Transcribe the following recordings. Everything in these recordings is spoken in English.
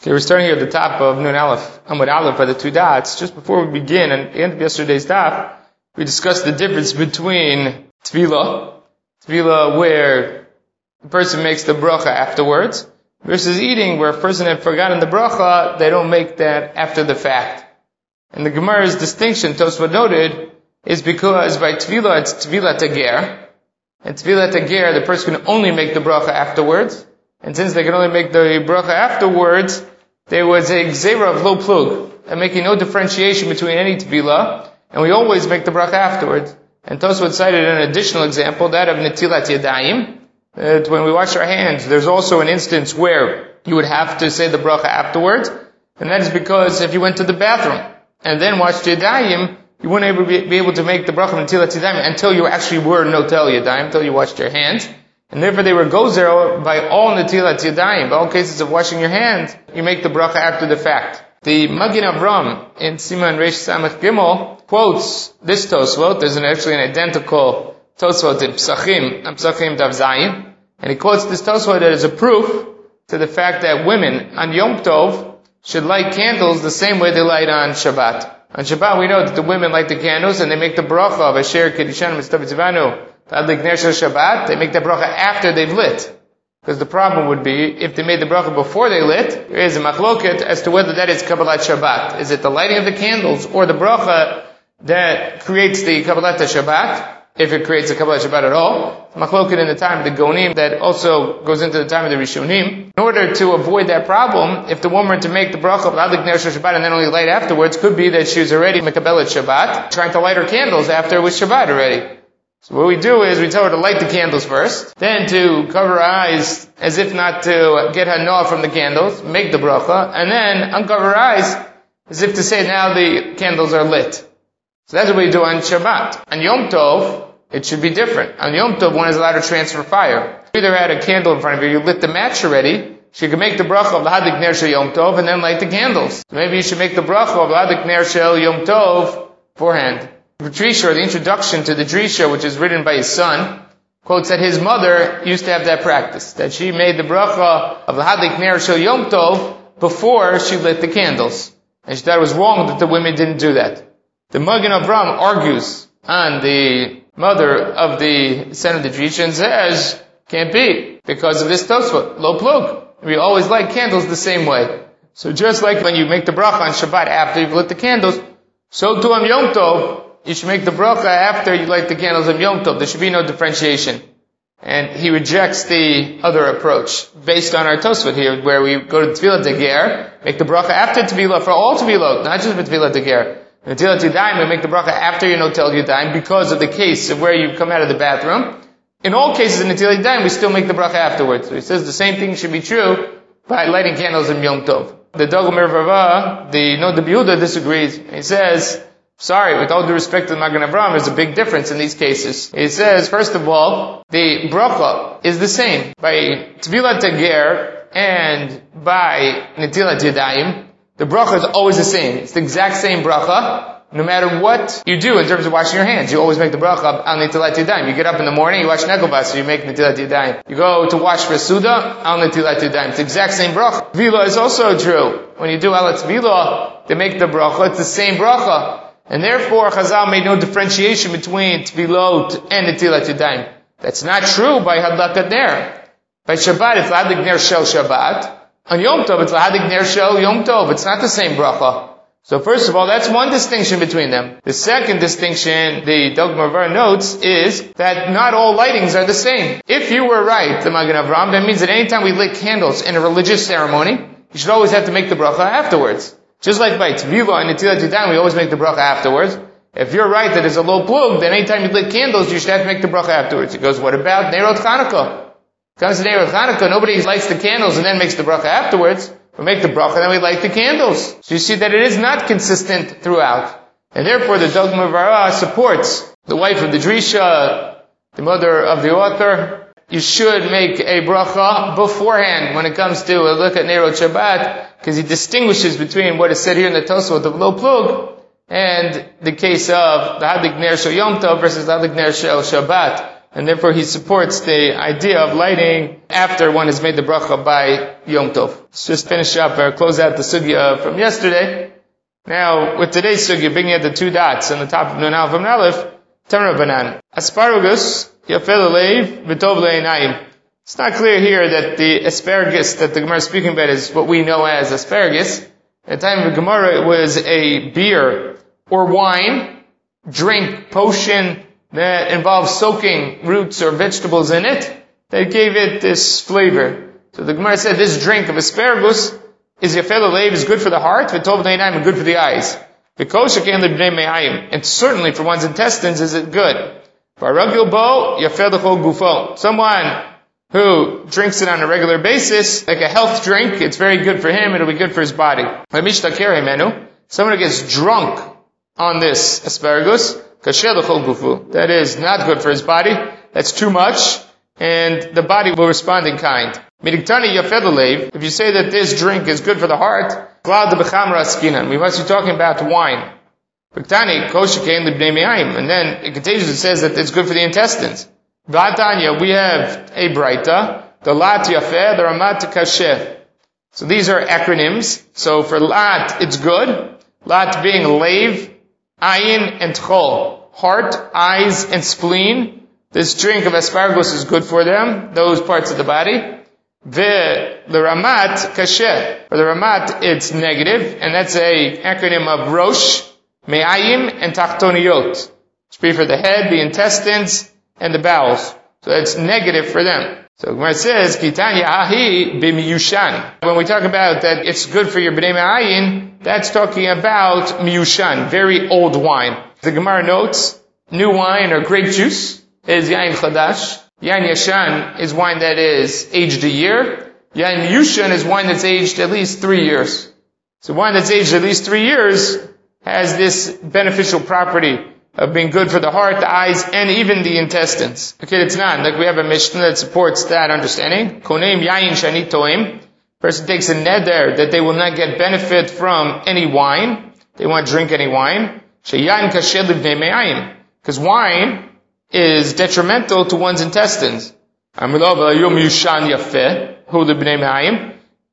Okay, we're starting here at the top of Nun Aleph, Amud Aleph by the two dots. Just before we begin, and at the end of yesterday's daf, we discussed the difference between Tvila, Tvila where the person makes the bracha afterwards, versus eating where a person had forgotten the bracha, they don't make that after the fact. And the Gemara's distinction, Tosfot noted, is because by Tvila it's Tvila Tager, and Tvila Tager, the person can only make the bracha afterwards, and since they can only make the bracha afterwards, there was a gzera of low plug, and making no differentiation between any tvila, and we always make the bracha afterwards. And Tosfot cited an additional example, that of netilat yadayim, that when we wash our hands, there's also an instance where you would have to say the bracha afterwards, and that is because if you went to the bathroom and then washed yadayim, you wouldn't be able to make the bracha netilat yadayim until you actually were notel yadayim, until you washed your hands. And therefore they were gozer by all netilat yadayim, by all cases of washing your hands, you make the bracha after the fact. The Magen Avram in Siman Reish Samach Gimel quotes this Tosfot. There's an, actually an identical Tosfot in Psachim, Psachim Daf Zayin, and he quotes this Tosfot as a proof to the fact that women on Yom Tov should light candles the same way they light on Shabbat. On Shabbat, we know that the women light the candles and they make the bracha of Asher Kedishan Mitzvah Shabbat, they make the bracha after they've lit. Because the problem would be, if they made the bracha before they lit, there is a machloket as to whether that is Kabbalat Shabbat. Is it the lighting of the candles or the bracha that creates the Kabbalat Shabbat? If it creates a Kabbalat Shabbat at all. Machloket in the time of the Geonim that also goes into the time of the Rishonim. In order to avoid that problem, if the woman were to make the bracha of Adlik Shabbat and then only light afterwards, could be that she was already Mekabelat Shabbat, trying to light her candles after it was Shabbat already. So what we do is we tell her to light the candles first, then to cover her eyes as if not to get her noah from the candles, make the bracha, and then uncover her eyes as if to say now the candles are lit. So that's what we do on Shabbat. On Yom Tov, it should be different. On Yom Tov, one is allowed to transfer fire. You either had a candle in front of you, you lit the match already, she could make the bracha of Hadik Ner Shel Yom Tov and then light the candles. So maybe you should make the bracha of Hadik Ner Shel Yom Tov beforehand. Drisha, the introduction to the Drisha, which is written by his son, quotes that his mother used to have that practice, that she made the bracha of the Hadik Ner Shel Yom Tov before she lit the candles. And she thought it was wrong that the women didn't do that. The Magen Avram argues on the mother of the son of the Drisha and says, can't be, because of this Tosfot, lo plug. We always light candles the same way. So just like when you make the bracha on Shabbat after you've lit the candles, so too on Yom Tov, you should make the bracha after you light the candles of Yom Tov. There should be no differentiation. And he rejects the other approach, based on our Tosfot here, where we go to Tvila Tager, make the bracha after Tefillah, for all Tefillah, not just for Tvila Tager. And Tefillah Yadayim, we make the bracha after your Notel Yadayim, because of the case of where you come out of the bathroom. In all cases in Netilat Yadayim, we still make the bracha afterwards. So he says the same thing should be true by lighting candles in Yom Tov. The Dagul Mervava, the No the disagrees. He says, Sorry, with all due respect to the Magen Avraham, there's a big difference in these cases. It says, first of all, the bracha is the same. By Tvilat Tager and by Netilat Yadayim, the bracha is always the same. It's the exact same bracha, no matter what you do in terms of washing your hands. You always make the bracha on Netilat Yadayim. You get up in the morning, you wash Negovas, so you make Netilat Yadayim. You go to wash Resuda, on Netilat Yadayim. It's the exact same bracha. Vila is also true. When you do Alat Vila, they make the bracha, it's the same bracha. And therefore, Chazal made no differentiation between Tvilot and Netilat Yadayim. That's not true by Hadlat Ner. By Shabbat, it's Lahadik Ner Shel Shabbat. On Yom Tov, it's Lahadik Ner Shel Yom Tov. It's not the same bracha. So first of all, that's one distinction between them. The second distinction, the Dogma notes, is that not all lightings are the same. If you were right, the Magen Avram, that means that anytime we lit candles in a religious ceremony, you should always have to make the bracha afterwards. Just like by Tvila and Netilat Yadayim, we always make the bracha afterwards. If you're right that it's a low plug, then anytime you lit candles, you should have to make the bracha afterwards. He goes, what about Nerot Chanukah? Comes to Nerot Chanukah, nobody lights the candles and then makes the bracha afterwards. We make the bracha and then we light the candles. So you see that it is not consistent throughout. And therefore the Dagul Mervava supports the wife of the Drisha, the mother of the author, you should make a bracha beforehand when it comes to a look at Nerot Shabbat, because he distinguishes between what is said here in the Tosfot of Lo Plug and the case of the Hadik Ner Shel Yom Tov versus the Hadik Ner Shel Shabbat. and therefore he supports the idea of lighting after one has made the bracha by Yom Tov. Let's just finish up or close out the sugya from yesterday. Now, with today's sugya, bringing out the two dots on the top of Nun Aleph and Aleph, Banan. Asparagus, It's not clear here that the asparagus that the Gemara is speaking about is what we know as asparagus. At the time of the Gemara, it was a beer or wine, drink, potion, that involves soaking roots or vegetables in it that gave it this flavor. So the Gemara said this drink of asparagus is yafel leiv is good for the heart, v'tov and good for the eyes. And certainly for one's intestines is it good. Someone who drinks it on a regular basis, like a health drink, it's very good for him, it'll be good for his body. Someone who gets drunk on this asparagus, that is not good for his body. That's too much. And the body will respond in kind. If you say that this drink is good for the heart, we must be talking about wine. And then it continues, it says that it's good for the intestines. Vatanya, we have a braita, the lat yafeh, the ramat kasheh. So these are acronyms. So for lat, it's good. Lat being lave, ayin and tchol, heart, eyes, and spleen. This drink of asparagus is good for them, those parts of the body. The, the ramat kasher, for the ramat it's negative, and that's a acronym of rosh, me'ayim, and tachtoniot. It's for the head, the intestines, and the bowels. So that's negative for them. So it says, Kitanya ahi b'miyushan. When we talk about that it's good for your b'nei ma'ayin, that's talking about miyushan, very old wine. The Gemara notes, new wine or grape juice is yain chadash. Yain yashan is wine that is aged a year. Yain miyushan is wine that's aged at least three years. So wine that's aged at least three years has this beneficial property of being good for the heart, the eyes, and even the intestines. Okay, it's not. Like we have a Mishnah that supports that understanding. Koneim yayin shani toim. Person takes a neder that they will not get benefit from any wine. They won't drink any wine. Kashed Because wine is detrimental to one's intestines.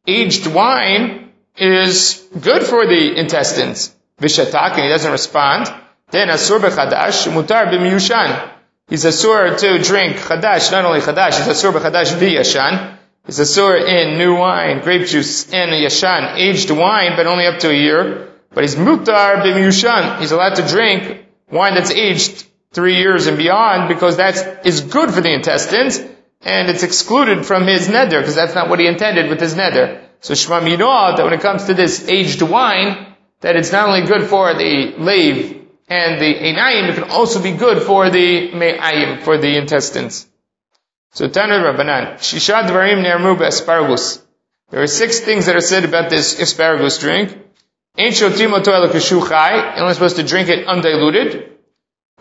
Aged wine is good for the intestines. Vishatak, and he doesn't respond. Then asur b'chadash, mutar b'miyushan. He's asur to drink chadash, not only chadash, he's asur b'chadash v'yashan. He's asur in new wine, grape juice, and yashan, aged wine, but only up to a year. But he's mutar b'miyushan. He's allowed to drink wine that's aged three years and beyond because that is good for the intestines, and it's excluded from his neder, because that's not what he intended with his neder. So Shema that when it comes to this aged wine, that it's not only good for the lave and the einayim, it can also be good for the me'ayim, for the intestines. So Tanu Rabbanan, Shisha Dvarim Nermu asparagus. There are six things that are said about this asparagus drink. Ain't shotim you're only supposed to drink it undiluted.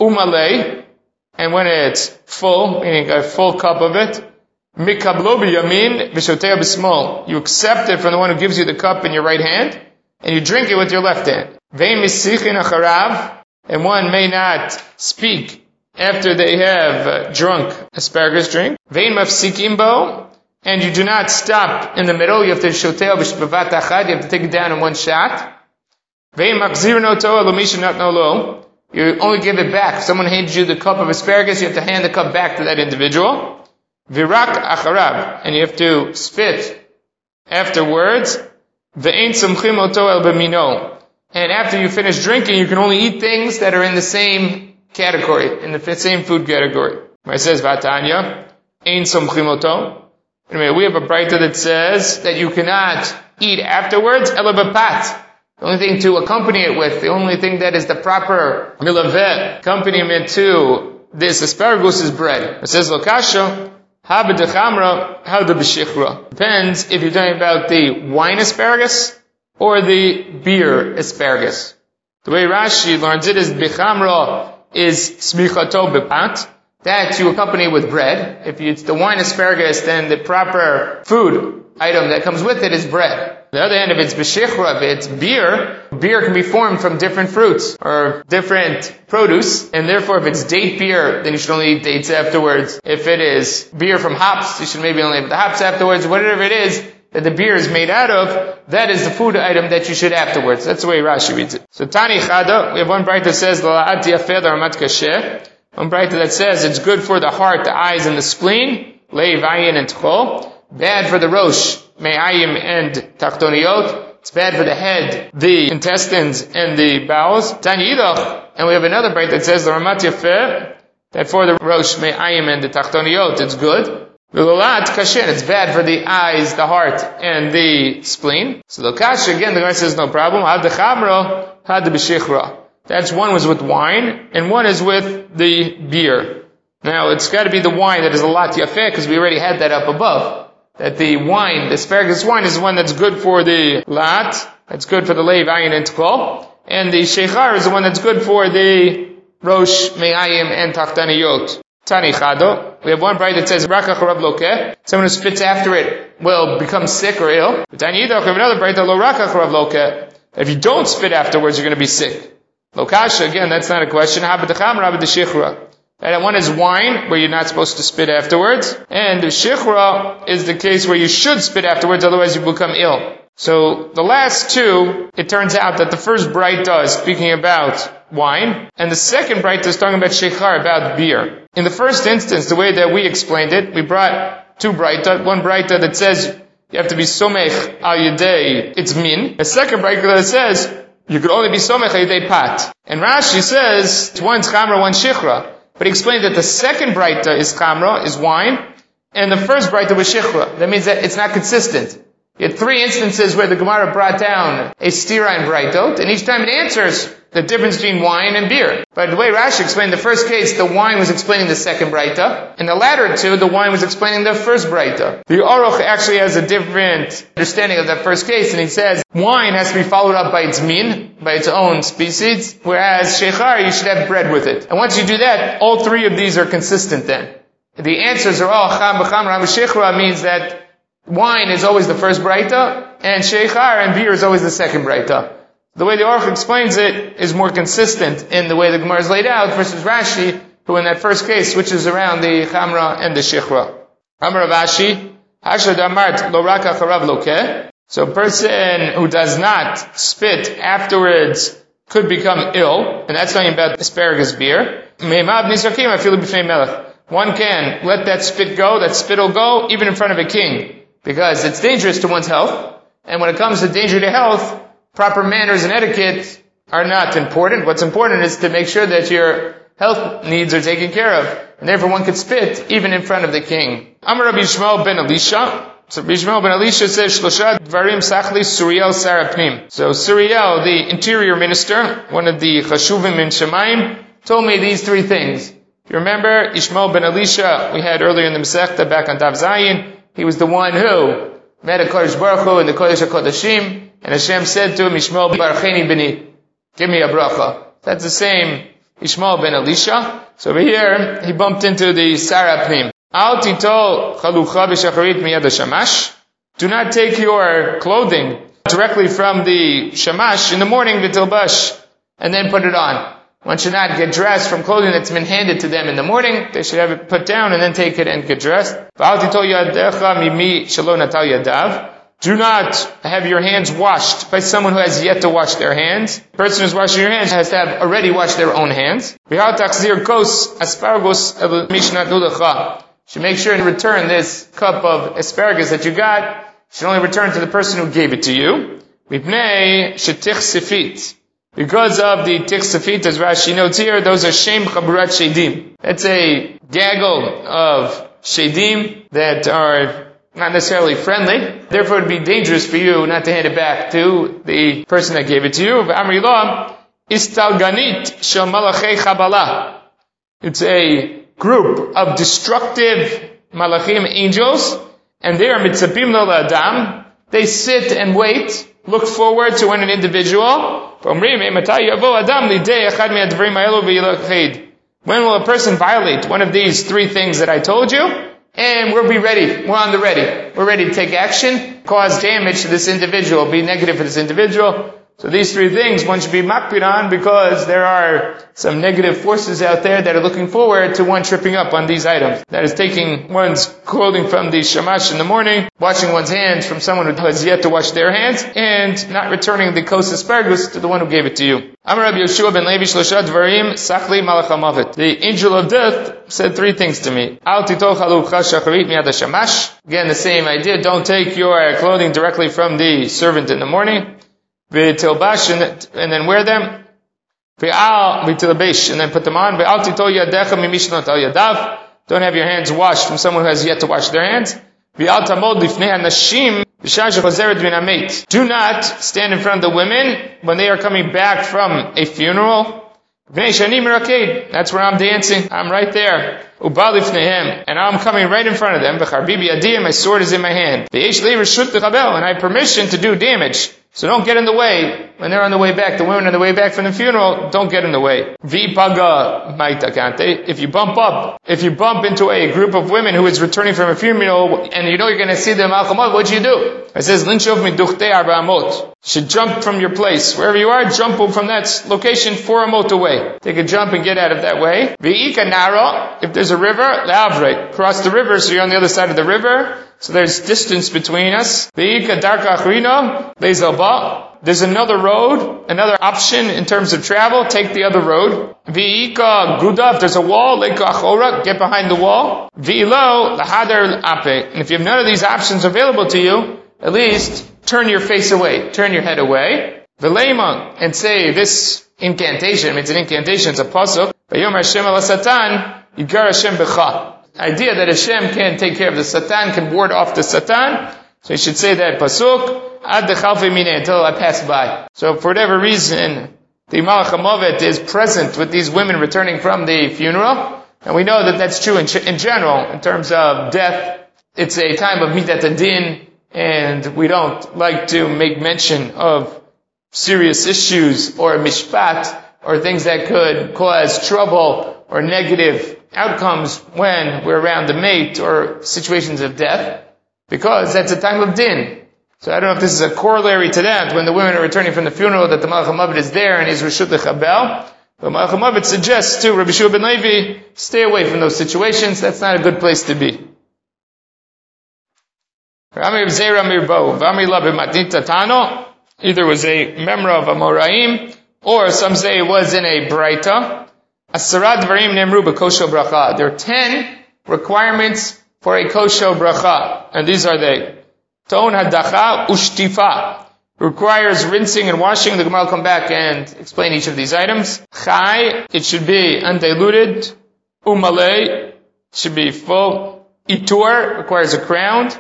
Umalei, and when it's full, meaning a full cup of it, mikablo yamin v'shotea b'smol. You accept it from the one who gives you the cup in your right hand, and you drink it with your left hand. And one may not speak after they have uh, drunk asparagus drink. And you do not stop in the middle. You have to shotel b'shbavat achad. You have to take it down in one shot. Vein no toa not no lo. You only give it back. If someone hands you the cup of asparagus, you have to hand the cup back to that individual. Virak acharab, and you have to spit afterwards. Ve'ein samchim oto el b'mino. And after you finish drinking, you can only eat things that are in the same category, in the same food category. It says, Vatanya, Ein Somchimoto. Anyway, we have a braita that says that you cannot eat afterwards, el elabapat. The only thing to accompany it with, the only thing that is the proper milavet accompaniment to this asparagus is bread. It says, Lokasho, Habedechamra, Habedebeshichra. Depends if you're talking about the wine asparagus or the beer asparagus. The way Rashi learns it is bichamra is smichato bepat. That you accompany with bread. If it's the wine asparagus, then the proper food item that comes with it is bread. The other hand, if it's beshichra, if it's beer, beer can be formed from different fruits or different produce, and therefore if it's date beer, then you should only eat dates afterwards. If it is beer from hops, you should maybe only have the hops afterwards. Whatever it is, that the beer is made out of, that is the food item that you should afterwards. That's the way Rashi reads it. So Tani Chada, we have one bright that says, One bright that says it's good for the heart, the eyes, and the spleen, Lei Vayin and Tchol. Bad for the Rosh, Me'ayim and Tachtoniot. It's bad for the head, the intestines, and the bowels. Tani Yidach, and we have another bright that says, the Ramat Yafeh, that for the Rosh, Me'ayim and the Tachtoniot, it's good. V'lolat kashin, it's bad for the eyes, the heart, and the spleen. So the kasha, again, the guy says no problem. Had the chamro, had the b'shichra. That's one was with wine, and one is with the beer. Now, it's gotta be the wine that is a lot yafeh, because we already had that up above. That the wine, the asparagus wine is the one that's good for the lat, that's good for the leiv, ayin, and tkol. And the shechar is the one that's good for the rosh, me'ayim, and tachtaniyot. Tani Chado. We have one bright that says Rakach Rav Lokeh. Someone who spits after it will become sick or ill. Tani Yidach, we have another bright that Lo Rakach Rav Lokeh. If you don't spit afterwards, you're going to be sick. Lokasha, again, that's not a question. Habadacham Rabba Shichra. And one is wine, where you're not supposed to spit afterwards. And the shichra is the case where you should spit afterwards, otherwise you become ill. So the last two, it turns out that the first bright does, speaking about wine, and the second bright is talking about shechar, about beer. In the first instance, the way that we explained it, we brought two braita, one braita that says you have to be somech al yedei, it's min. A second bright that says you could only be somech al yedei pat. And Rashi says one's chamra, one shichra. But he explained that the second braita is chamra, is wine, and the first braita was shichra. That means that it's not consistent. You had three instances where the Gemara brought down a stira and braitot, and each time it answers the difference between wine and beer. But the way Rashi explained the first case, the wine was explaining the second braita, and the latter two, the wine was explaining the first braita. The Aruch actually has a different understanding of that first case, and he says wine has to be followed up by its min, by its own species, whereas shechar, you should have bread with it. And once you do that, all three of these are consistent then. The answers are all cham b'cham means that wine is always the first breita, and sheikhar and beer is always the second breita. The way the Aruch explains it is more consistent in the way the Gemara is laid out versus Rashi, who in that first case switches around the chamra and the shichra. Charav. So a person who does not spit afterwards could become ill, and that's talking about asparagus beer. One can let that spit go, that spit will go, even in front of a king because it's dangerous to one's health. And when it comes to danger to health, proper manners and etiquette are not important. What's important is to make sure that your health needs are taken care of. And therefore one could spit even in front of the king. Amar Rabbi Yishmael ben Elisha. So Rabbi ben Elisha says, Shlosha Dvarim Sachli Suriel Sarapnim. So Suriel, the interior minister, one of the Chashuvim in Shemaim, told me these three things. You remember, Ishmael ben Elisha, we had earlier in the Masechta back on Daf Zayin, he was the one who met a Kodesh Baruch Hu in the Kodesh HaKodeshim, and Hashem said to him, Ishmael Barucheni b'ni, give me a bracha. That's the same Ishmael ben Elisha. So over here, he bumped into the Sarah Pnim. Al tito chalucha b'shacharit miyad. Do not take your clothing directly from the shamash in the morning, v'tilbash, and then put it on. One should not get dressed from clothing that's been handed to them in the morning. They should have it put down and then take it and get dressed. Do not have your hands washed by someone who has yet to wash their hands. The person who's washing your hands has to have already washed their own hands. Should make sure and return this cup of asparagus that you got. Should only return to the person who gave it to you. Because of the tiksafit, as Rashi notes here, those are shem chaburat shedim. That's a gaggle of shedim that are not necessarily friendly. Therefore, it would be dangerous for you not to hand it back to the person that gave it to you. Amri istalganit shel malachei chabala. It's a group of destructive malachim angels, and they are mitzapim adam. They sit and wait, look forward to when an individual when will a person violate one of these three things that I told you? And we'll be ready. We're on the ready. We're ready to take action, cause damage to this individual, be negative for this individual. So these three things one should be makpid on because there are some negative forces out there that are looking forward to one tripping up on these items. That is taking one's clothing from the shamash in the morning, washing one's hands from someone who has yet to wash their hands, and not returning the kos asparagus to the one who gave it to you. Amar Rabbi Yehoshua ben Levi Shlosha Dvarim Sachli Malach The angel of death said three things to me. Al. Again, the same idea. Don't take your clothing directly from the servant in the morning v'tilbash, and and then wear them. V'al v'tilbash, and then put them on. V'al titol yadecha mimishnot al yadav. Don't have your hands washed from someone who has yet to wash their hands. V'al tamod lifnei hanashim do not stand in front of the women when they are coming back from a funeral. That's where I'm dancing. I'm right there. And I'm coming right in front of them. My sword is in my hand. And I have permission to do damage. So don't get in the way. When they're on the way back, the women on the way back from the funeral, don't get in the way. If you bump up, if you bump into a group of women who is returning from a funeral, and you know you're going to see them alchamot, what do you do? It says, linchov miduchte arba'amot. Should jump from your place. Wherever you are, jump from that location four amot away. Take a jump and get out of that way. Vi'ika. If there's a river, lavre. Cross the river so you're on the other side of the river. So there's distance between us. Ve'ika darka achrina, There's another road, another option in terms of travel. Take the other road. Ve'ika guda, if there's a wall, leka achora, get behind the wall. Ve'ilo, lahadar ape. And if you have none of these options available to you, at least turn your face away, turn your head away. Ve'lema, and say this incantation, it's an incantation, it's a pasuk. Vayom Hashem ala satan, yigar Hashem becha idea that Hashem can take care of the Satan, can ward off the Satan. So you should say that pasuk ad the Khaafimina until I pass by. So for whatever reason, the Malach HaMovet is present with these women returning from the funeral, and we know that that's true in, in general in terms of death. It's a time of midat din, and we don't like to make mention of serious issues or mishpat or things that could cause trouble or negative outcomes when we're around the mate or situations of death, because that's a time of din. So I don't know if this is a corollary to that, when the women are returning from the funeral, that the Malach is there and is Rishut Lechabel. But Malach suggests to Rabbi Yehoshua ben Levi, stay away from those situations, that's not a good place to be. Either was a member of a Amoraim, or some say it was in a Bracha. There are ten requirements for a Kosho Bracha. And these are they. Ton Hadacha Ushtifa. Requires rinsing and washing. The Gemara will come back and explain each of these items. Chai, it should be undiluted. Umalei, should be full. Itur, requires a crown.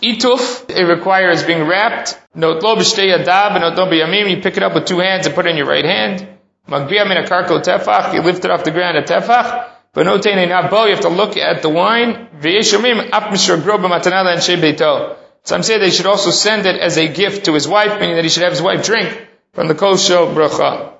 Ituf, it requires being wrapped. Notlo b'shtei yadav, notlo b'yamim, you pick it up with two hands and put it in your right hand. Magbia min akarko tefach, you lift it off the ground at tefach. Benotein nabo, you have to look at the wine. V'yeshomim ap groba matanala and shebeito. Some say they should also send it as a gift to his wife, meaning that he should have his wife drink from the kosho bracha.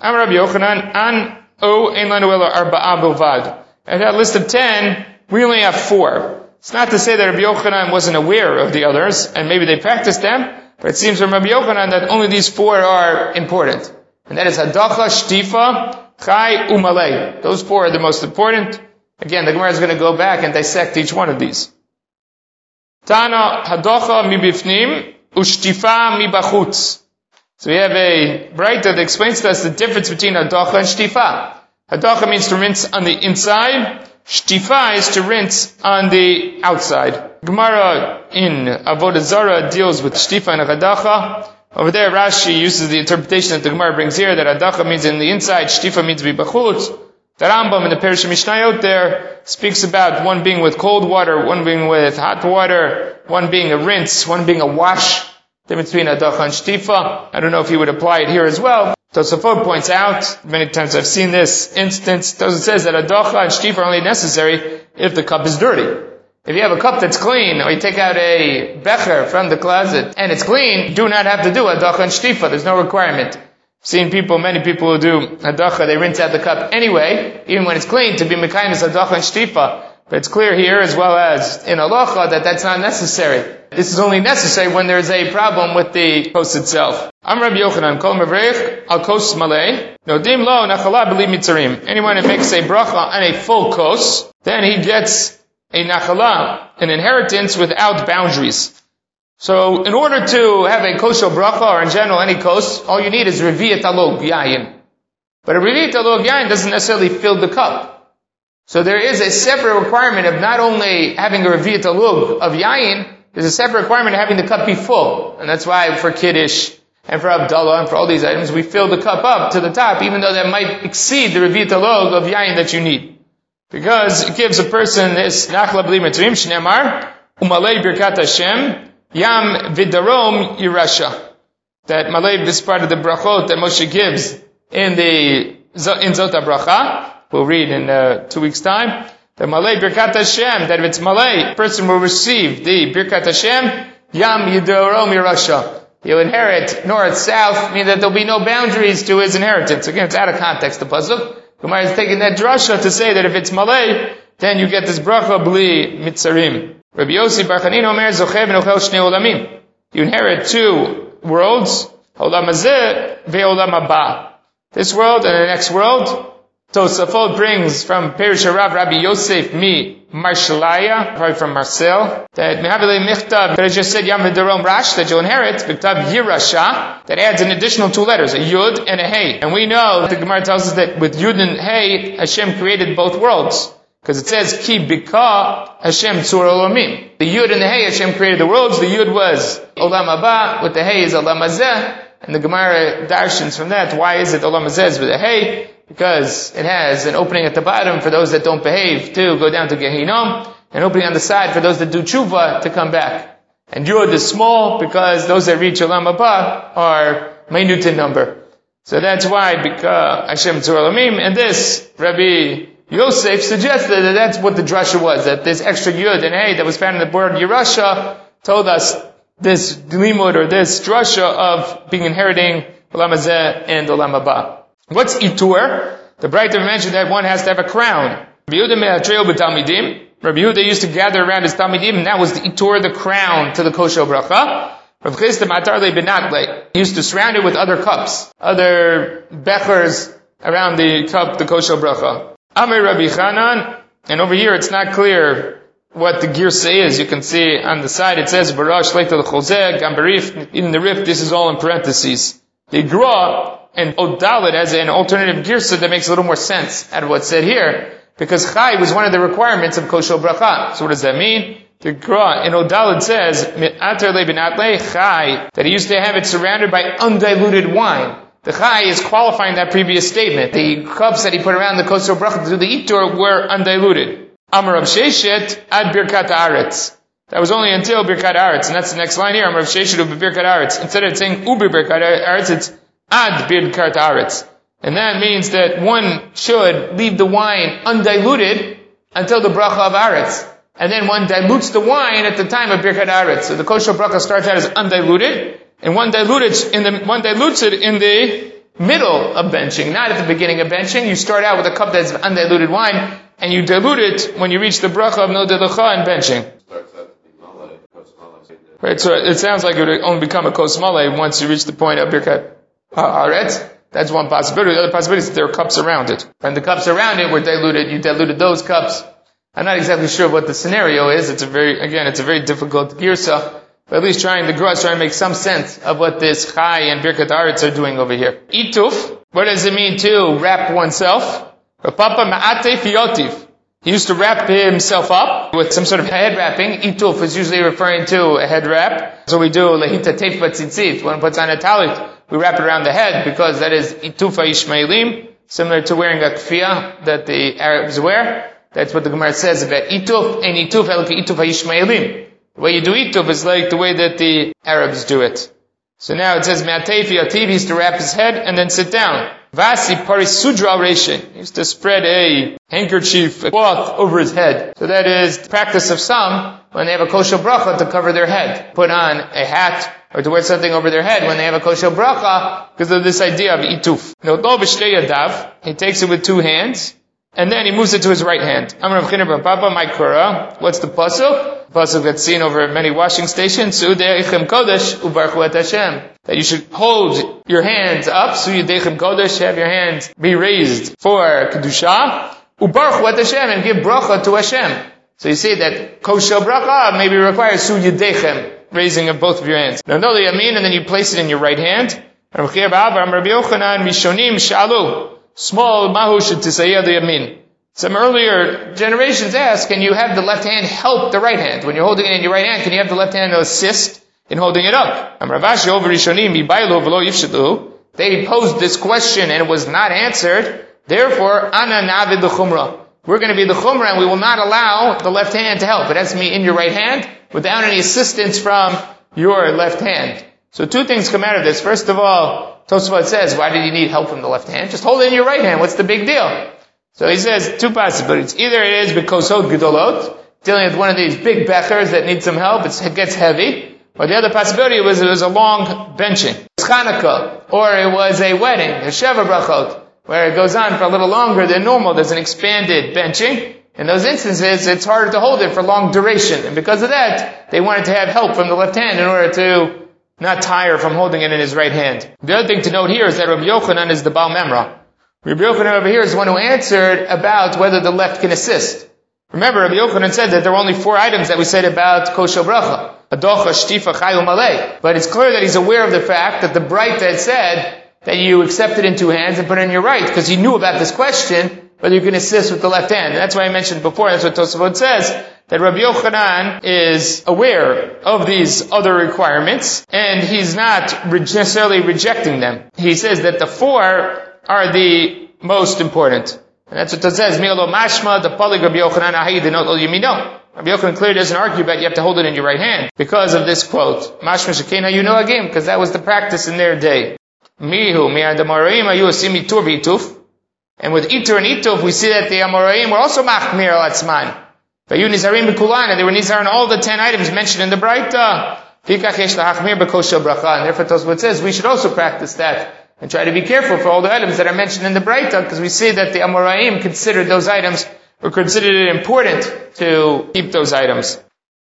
Am Rabbi Yochanan, an o ein lanu arba'a bilvad. At that list of ten, we only have four. It's not to say that Rabbi Yochanan wasn't aware of the others, and maybe they practiced them, but it seems from Rabbi Yochanan that only these four are important. And that is Hadacha, Shtifa, Chai, Umalei. Those four are the most important. Again, the Gemara is going to go back and dissect each one of these. Tana, Hadacha, Mibifnim, Ushtifa, Mibachutz. So we have a Braita that explains to us the difference between Hadacha and Shtifa. Hadacha means to rinse on the inside. Shtifa is to rinse on the outside. Gemara in Avodah Zarah deals with Shtifa and Hadacha. Over there, Rashi uses the interpretation that the Gemara brings here, that Adacha means in the inside, Shtifa means to be bachutz. The Rambam in the Perish Mishnayot there speaks about one being with cold water, one being with hot water, one being a rinse, one being a wash. The between Adacha and Shtifa. I don't know if he would apply it here as well. Tosafot points out, many times I've seen this instance, Tosafot says that Adacha and Shtifa are only necessary if the cup is dirty. If you have a cup that's clean, or you take out a becher from the closet and it's clean, you do not have to do hadacha and shtifa. There's no requirement. Seen people, many people who do hadacha, they rinse out the cup anyway, even when it's clean, to be mekayim is hadacha and shtifa. But it's clear here, as well as in halacha, that that's not necessary. This is only necessary when there's a problem with the kos itself. I'm Rabbi Yochanan, kol mavrech al kos malay. No dim lo nachala b'li mitzarim. Anyone who makes a bracha on a full kos, then he gets a nachala, an inheritance without boundaries. So, in order to have a kosher bracha, or in general any kos, all you need is reviyat alog yayin. But a reviyat alog yayin doesn't necessarily fill the cup. So there is a separate requirement of not only having a reviyat alug of yayin, there's a separate requirement of having the cup be full. And that's why for kiddush, and for Havdalah, and for all these items, we fill the cup up to the top, even though that might exceed the reviyat alog of yayin that you need. Because it gives a person this nachla b'li mitzvim, shneamar, umalei birkat Hashem, yam vidarom yirasha. That malay, this part of the brachot that Moshe gives in the, in Zot HaBracha, we'll read in uh, two weeks' time. The Malay Birkat Hashem, that if it's Malay, person will receive the Birkat Hashem, Yam Yidorom Yerusha. He'll inherit north, south, meaning that there'll be no boundaries to his inheritance. Again, it's out of context, the puzzle. Gemara is taking that drasha to say that if it's Malay, then you get this bracha bli mitzarim. Rabbi Yossi Bar Chanina Omer Zochev Nochel Shnei Olamim. You inherit two worlds, Olam Hazeh ve'Olam Haba. This world and the next world, Tosafot brings from Perish Rav Rabbi Yosef Mi Marshalaya, probably from Marseille, that Mehavile Michtav, that I just said Yam Darom Rash, that you'll inherit, Miktav Yirasha, that adds an additional two letters, a Yud and a Hey. And we know, the Gemara tells us that with Yud and Hey, Hashem created both worlds. Because it says, Ki Bika Hashem Tzur Olamim. The Yud and the Hey, Hashem created the worlds. The Yud was Olam Haba, with the Hey is Olam Hazeh. And the Gemara darshans from that, why is it Olam Hazeh with a Hey? because it has an opening at the bottom for those that don't behave to go down to Gehinnom, an opening on the side for those that do tshuva to come back. And Yud is small because those that reach Olam Haba are minute in number. So that's why because Hashem Tzur and this Rabbi Yosef suggested that that's what the drasha was, that this extra Yud and A that was found in the word Yerusha told us this limud or this drasha of being inheriting Olam Hazeh and Olam Haba. What's itur? The Braita mentioned that one has to have a crown. Rabbi Yehuda used to gather around his talmidim, and that was the itur, the crown to the kosher bracha. Rav Chisda matar le He used to surround it with other cups, other bechers around the cup, the kosher bracha. Amir Rabbi Chanan, and over here it's not clear what the girsa is. You can see on the side it says Barash Leita Chozeh, Gambarif. In the rif, this is all in parentheses. The Gra and Odalit as an alternative girsa that makes a little more sense out of what's said here. Because Chai was one of the requirements of Kosher Bracha. So what does that mean? The Gra in Odalit says, Chai, that he used to have it surrounded by undiluted wine. The Chai is qualifying that previous statement. The cups that he put around the Kosher Bracha to do the Itur were undiluted. Amar Rav Sheshet ad Birkat Aretz. That was only until Birkat Aretz, and that's the next line here. Amar Rav Sheshet u Birkat Aretz. Instead of saying Uber Birkat Aretz, it's ad birkat aretz. And that means that one should leave the wine undiluted until the bracha of aretz. And then one dilutes the wine at the time of birkat aretz. So the kosher bracha starts out as undiluted, and one dilutes in the one dilutes it in the middle of benching, not at the beginning of benching. You start out with a cup that's undiluted wine, and you dilute it when you reach the bracha of no delacha and benching. Right, so it sounds like it would only become a kosmale once you reach the point of birkat haaretz. That's one possibility. The other possibility is that there are cups around it. And the cups around it were diluted. You diluted those cups. I'm not exactly sure what the scenario is. It's a very, again, it's a very difficult girsa. But at least trying, the Grush trying to make some sense of what this Chai and Birkat Aretz are doing over here. Ituf, what does it mean to wrap oneself? Papa Ma'ate Fiotiv. He used to wrap himself up with some sort of head wrapping. Ituf is usually referring to a head wrap. So we do lehita teif batzitzit. One puts on a talit we wrap it around the head because that is itufa ishmaelim, similar to wearing a kfiyah that the Arabs wear. That's what the Gemara says about ituf and ituf elke itufa ishmaelim. The way you do ituf is like the way that the Arabs do it. So now it says Me'atefi Ativ, he used to wrap his head and then sit down. Vasi Parisudra Reshin, he used to spread a handkerchief, a cloth over his head. So that is the practice of some when they have a kosher bracha to cover their head. Put on a hat or to wear something over their head when they have a kosher bracha because of this idea of ituf. He takes it with two hands and then he moves it to his right hand. Amar Rav China Bar Papa, my. What's the pasuk? Pasuk that's seen over many washing stations. Su'udechem kodesh ubarchu Hashem. That you should hold your hands up. Su'udechem kodesh, have your hands be raised for kedusha. Ubarchu Hashem, and give bracha to Hashem. So you see that kosher bracha maybe requires su'udechem, raising of both of your hands. Now, no, yamin, and then you place it in your right hand. Rabbi Yochanan, Mishonim, Shalu small mahush tisayah the yamin. Some earlier generations asked, can you have the left hand help the right hand? When you're holding it in your right hand, can you have the left hand assist in holding it up? They posed this question and it was not answered. Therefore, ana navid the chumrah. We're going to be the chumrah and we will not allow the left hand to help. It has to be in your right hand without any assistance from your left hand. So two things come out of this. First of all, Tosfot says, why did you need help from the left hand? Just hold it in your right hand. What's the big deal? So he says two possibilities. Either it is because Hod Gedolot, dealing with one of these big bechers that need some help, it gets heavy. Or the other possibility was it was a long benching. It's Hanukkah. Or it was a wedding, a Sheva Brachot, where it goes on for a little longer than normal. There's an expanded benching. In those instances, it's harder to hold it for long duration. And because of that, they wanted to have help from the left hand in order to not tire from holding it in his right hand. The other thing to note here is that Rabbi Yochanan is the Baal Memra. Rabbi Yochanan over here is the one who answered about whether the left can assist. Remember, Rabbi Yochanan said that there were only four items that we said about kosher bracha. Adocha, shtifa, chayu, malay. But it's clear that he's aware of the fact that the bright that said that you accept it in two hands and put it in your right, because he knew about this question, whether you can assist with the left hand. And that's why I mentioned before, that's what Tosafot says, that Rabbi Yochanan is aware of these other requirements, and he's not necessarily rejecting them. He says that the four are the most important. And that's what it says, Milo Mashma, the Pali Rabbi Yochanan Ahidinot Yamino. Rabbi Yochanan clearly doesn't argue about you have to hold it in your right hand because of this quote. Mashma Shekena you know again, because that was the practice in their day. Mihu, mi'adamarim ayu asimi tur And with Itur and Ituf, we see that the Amoraim were also machmir al atzman. Vayu nizarim b'kulan, and they were nizar all the ten items mentioned in the Braita. Fikach yesh lahachmir b'kosha bracha. And therefore Tosfot says we should also practice that and try to be careful for all the items that are mentioned in the Braita, because we see that the Amoraim considered those items, or considered it important to keep those items.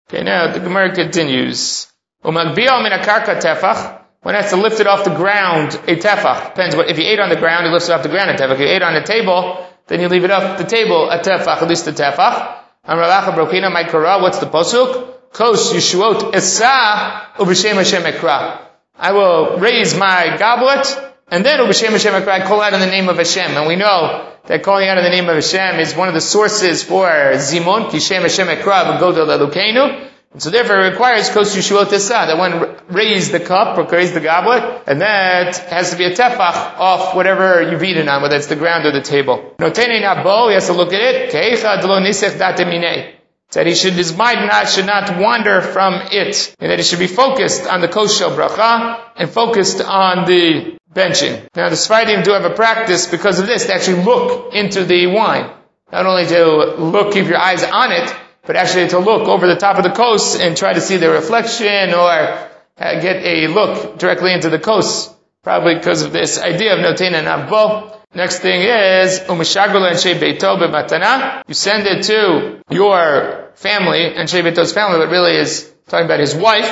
Okay, now the Gemara continues. Umagbiyal min akarka tefach, it has to lift it off the ground, a tefach. Depends what, if you ate on the ground, you lift it off the ground, a tefach. If you ate on the table, then you leave it off the table, a tefach, at least a tefach. Amralacha Brokina Maikara, what's the posuk? Kos Yeshuot Esa Ubishem Hashem Ekra. I will raise my goblet, and then Ubishem Hashem Ekra, I call out in the name of Hashem. And we know that calling out in the name of Hashem is one of the sources for Zimon, Kishem Hashem Ekra, V'godol Elokeinu. And so therefore it requires kos yeshuot that one raise the cup or raise the goblet, and that has to be a tefach off whatever you've eaten on, whether it's the ground or the table. Notene nabo, he has to look at it. Keicha delo nisech datemine. That he should, his mind not, should not wander from it. And that he should be focused on the kosher bracha and focused on the benching. Now the Sfardim do have a practice because of this, to actually look into the wine. Not only to look, keep your eyes on it, but actually to look over the top of the kos and try to see the reflection or get a look directly into the kos. Probably because of this idea of notena nabbo. Next thing is, umishagul and beito bematana. You send it to your family, and beito's family, but really is talking about his wife.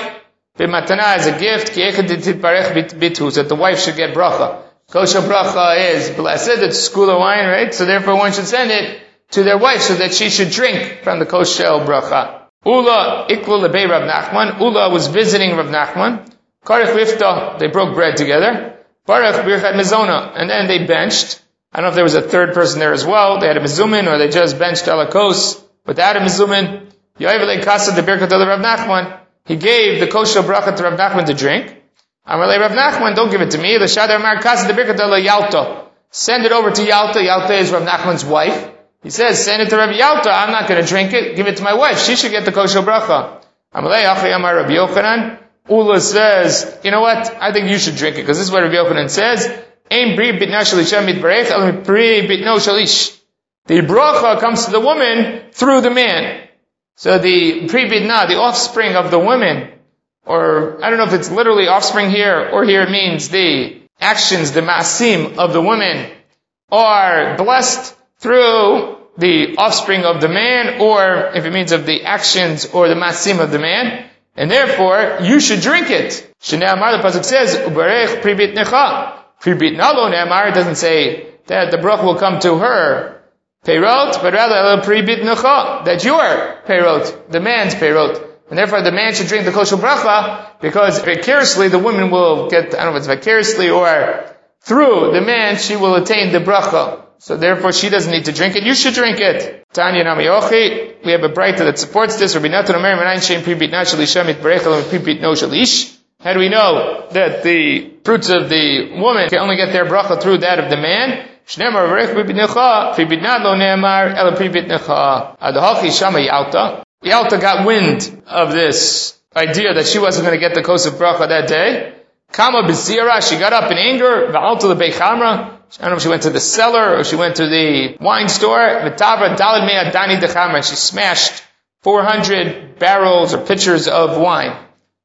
Bematana is a gift, that the wife should get bracha. Kosher bracha is blessed, it's school of wine, right? So therefore one should send it to their wife so that she should drink from the kosher bracha. Ula iklu lebei Rav Nachman. Ula was visiting Rav Nachman. Karech Rifta, they broke bread together. Baruch birchat mizona, and then they benched. I don't know if there was a third person there as well. They had a mizumin, or they just benched alakos without a mizumin. Yoivele kasa the birkat Rav Nachman. He gave the kosher bracha to Rav Nachman to drink. Amalei Rav Nachman, don't give it to me. The Shadar Mar kasa the birkat Yalta. Send it over to Yalta. Yalta is Rav Nachman's wife. He says, send it to Rabbi Yalta, I'm not going to drink it, give it to my wife, she should get the kosher bracha. Amalei Achi Amar Rabbi Yochanan, Ula says, you know what, I think you should drink it, because this is what Rabbi Yochanan says, Ein bri bitna shalisha mitbarech, al bri bitno shalish. The bracha comes to the woman through the man. So the pri bitna, the offspring of the woman, or I don't know if it's literally offspring here, or here it means the actions, the masim of the woman, are blessed through the offspring of the man, or if it means of the actions or the masim of the man, and therefore you should drink it. Shneamar, the pasuk says, "Uberech pribit necha." Pribit nalo ne'amar doesn't say that the brach will come to her peyrot, but rather pribit necha that your peyrot, the man's peyrot, and therefore the man should drink the kosher bracha because vicariously the woman will get I don't know if it's vicariously or through the man she will attain the bracha. So therefore she doesn't need to drink it. You should drink it. Tanya Nami We have a braita that supports this. Rabbi Natan Omer Shem Pribit Nachal Mit Berechel Pribit No Shalish. How do we know that the fruits of the woman can only get their bracha through that of the man? Shnemar Berech Pribit Necha Pribit Not Lo Ne'amar Ela Pribit Necha Adahachi Shama Yalta. Yalta got wind of this idea that she wasn't going to get the kos of bracha that day. Kama Bezira, she got up in anger, Va'alta the Beichamra, I don't know if she went to the cellar or she went to the wine store. Mea dani dechamer. She smashed 400 barrels or pitchers of wine.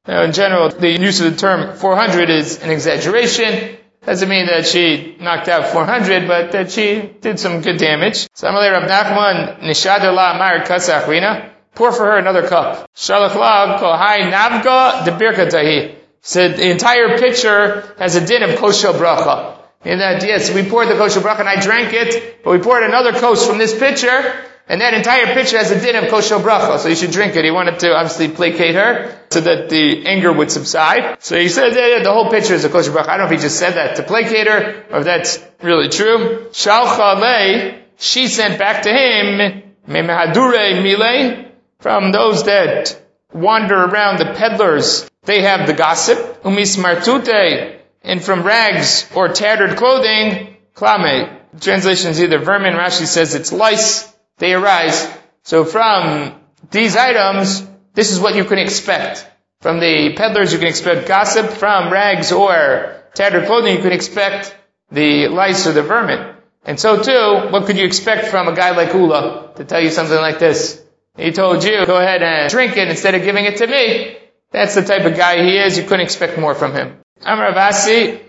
Now, in general, the use of the term 400 is an exaggeration. Doesn't mean that she knocked out 400, but that she did some good damage. Samalei Rab Nachman nishad la amar kasachrina. Pour for her another cup. Shalach la kohai navga de birkatahi. Said the entire pitcher has a din of kosher bracha. In that, yes, we poured the kosher bracha and I drank it, but we poured another kos from this pitcher, and that entire pitcher has a din of kosher bracha, so you should drink it. He wanted to obviously placate her so that the anger would subside. So he said that the whole pitcher is a kosher bracha. I don't know if he just said that to placate her, or if that's really true. Shalcha she sent back to him, memehadure mile, from those that wander around, the peddlers, they have the gossip. Umismartute, and from rags or tattered clothing, klame. Translation is either vermin, Rashi says it's lice, they arise. So from these items, this is what you can expect. From the peddlers, you can expect gossip. From rags or tattered clothing, you can expect the lice or the vermin. And so too, what could you expect from a guy like Ula to tell you something like this? He told you, go ahead and drink it instead of giving it to me. That's the type of guy he is. You couldn't expect more from him. Amar Avasi,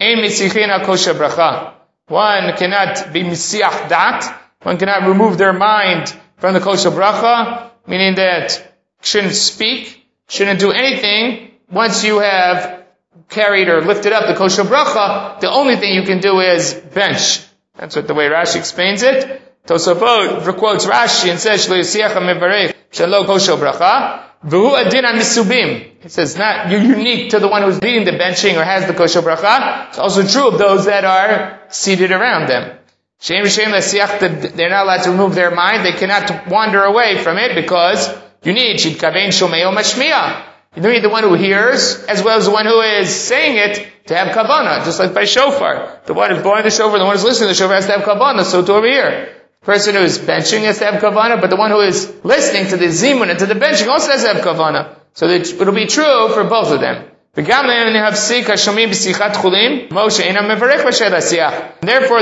Ein bracha. One cannot be misiach dat. One cannot remove their mind from the kosher bracha, meaning that shouldn't speak, shouldn't do anything. Once you have carried or lifted up the kosher bracha, the only thing you can do is bench. That's what the way Rashi explains it. Tosafot quotes Rashi and says, "Shlo yisiach mevarech shelo kosher bracha." V'hu adin misubim. It says not you're unique to the one who's leading the benching or has the kosher bracha. It's also true of those that are seated around them. Shem v'shem they're not allowed to remove their mind. They cannot wander away from it because you need shidkavein shomeo mashmiya. You need the one who hears as well as the one who is saying it to have kavana, just like by shofar. The one who's blowing the shofar, the one who's listening to the shofar has to have kavana, so to over here person who is benching has to have kavana, but the one who is listening to the zimun and to the benching also has to have kavana. So it'll be true for both of them. Therefore,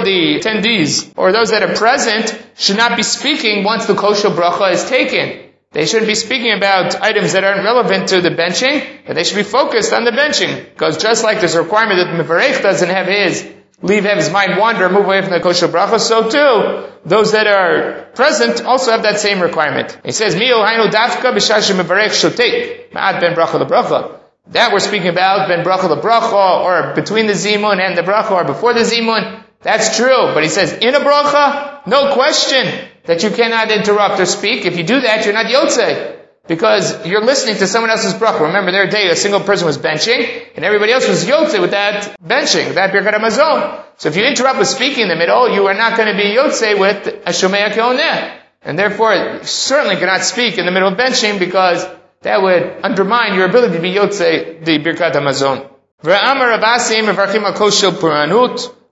the attendees, or those that are present, should not be speaking once the kosher bracha is taken. They shouldn't be speaking about items that aren't relevant to the benching, but they should be focused on the benching. Because just like there's a requirement that the doesn't have his leave him his mind wander, move away from the kosher bracha, so too, those that are present also have that same requirement. He says, Mio hainu dafka b'shashim mevarech shotek, ma'at ben bracha lebracha. That we're speaking about, ben bracha lebracha, or between the zimun and the bracha, or before the zimun. That's true, but he says, in a bracha, no question that you cannot interrupt or speak. If you do that, you're not yotze. Because you're listening to someone else's bracha. Remember, their day, a single person was benching, and everybody else was yotze with that benching, that birkat hamazon. So if you interrupt with speaking in the middle, you are not going to be yotze with a shomea keoneh. And therefore, you certainly cannot speak in the middle of benching because that would undermine your ability to be yotze the birkat hamazon.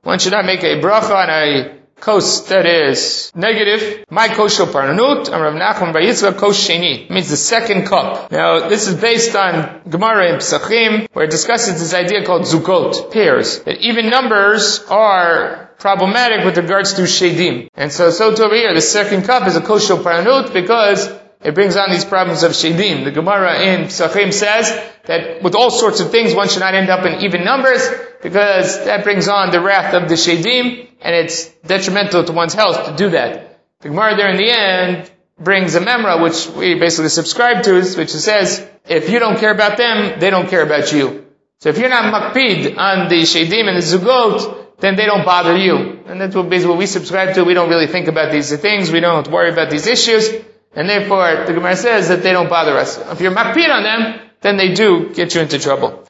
One should not make a bracha on a kos that is negative. My kosher parnanut, and Rav Nachman Bar kos sheni means the second cup. Now this is based on Gemara in Pesachim, where it discusses this idea called zugot, pairs. That even numbers are problematic with regards to shedim. And so, so to over here, the second cup is a kosher parnut because it brings on these problems of shedim. The Gemara in Pesachim says that with all sorts of things, one should not end up in even numbers because that brings on the wrath of the shadim, and it's detrimental to one's health to do that. The Gemara there in the end brings a memra, which we basically subscribe to, which says, if you don't care about them, they don't care about you. So if you're not makpid on the shadim and the zugot, then they don't bother you. And that's what basically what we subscribe to. We don't really think about these things. We don't worry about these issues. And therefore, the Gemara says that they don't bother us. If you're makpid on them, then they do get you into trouble.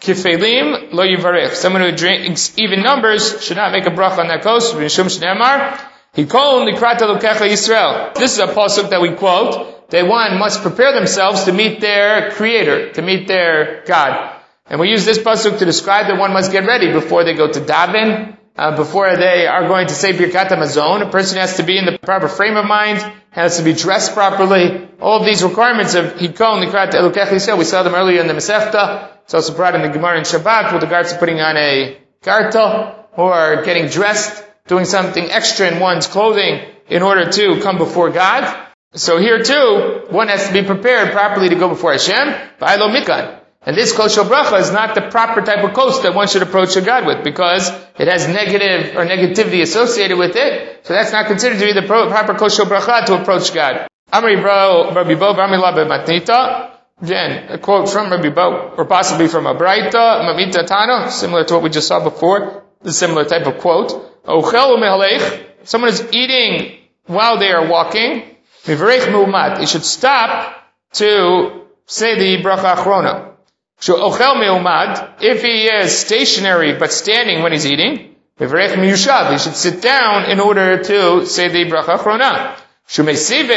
Kifelim lo yivarech. Someone who drinks even numbers should not make a bracha on that kos. Mishum shneimar. Hikol nikrata lukecha Yisrael. This is a pasuk that we quote. They one must prepare themselves to meet their Creator, to meet their God. And we use this pasuk to describe that one must get ready before they go to daven, uh, before they are going to say Birkat Hamazon. A person has to be in the proper frame of mind, has to be dressed properly. All of these requirements of Hikol Nikrat Elukech we saw them earlier in the Masechta. It's also brought in the Gemara in Shabbat with regards to putting on a gartel or getting dressed, doing something extra in one's clothing in order to come before God. So here too, one has to be prepared properly to go before Hashem. V'aylo mikan. And this kosher bracha is not the proper type of kos that one should approach a God with because it has negative or negativity associated with it. So that's not considered to be the proper kosher bracha to approach God. Amri bro, Rabbi Bo, Matnita. Again, a quote from Rabbi Bo, or possibly from a Braita, Mamita Tana, similar to what we just saw before, the similar type of quote. Ochel someone is eating while they are walking, Mivarech Mu'umad, he should stop to say the bracha achrona. Ochel Me'umad, if he is stationary but standing when he's eating, Mivarech Miyushav, he should sit down in order to say the bracha achrona. Shumesive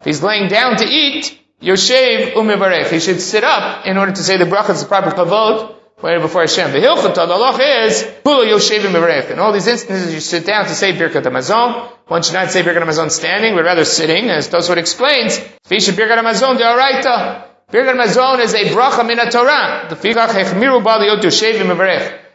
if he's laying down to eat, Yoshev umevarech. He should sit up in order to say the brachas, the proper kavod, before Hashem. The hilchot, the is, pulo Yoshev umevarech. In all these instances, you sit down to say Birkat Hamazon. One should not say Birkat Hamazon standing, but rather sitting, as Tosfot explains. Fisha Birkat Hamazon deoraita. Birkat Hamazon is a bracha min Torah.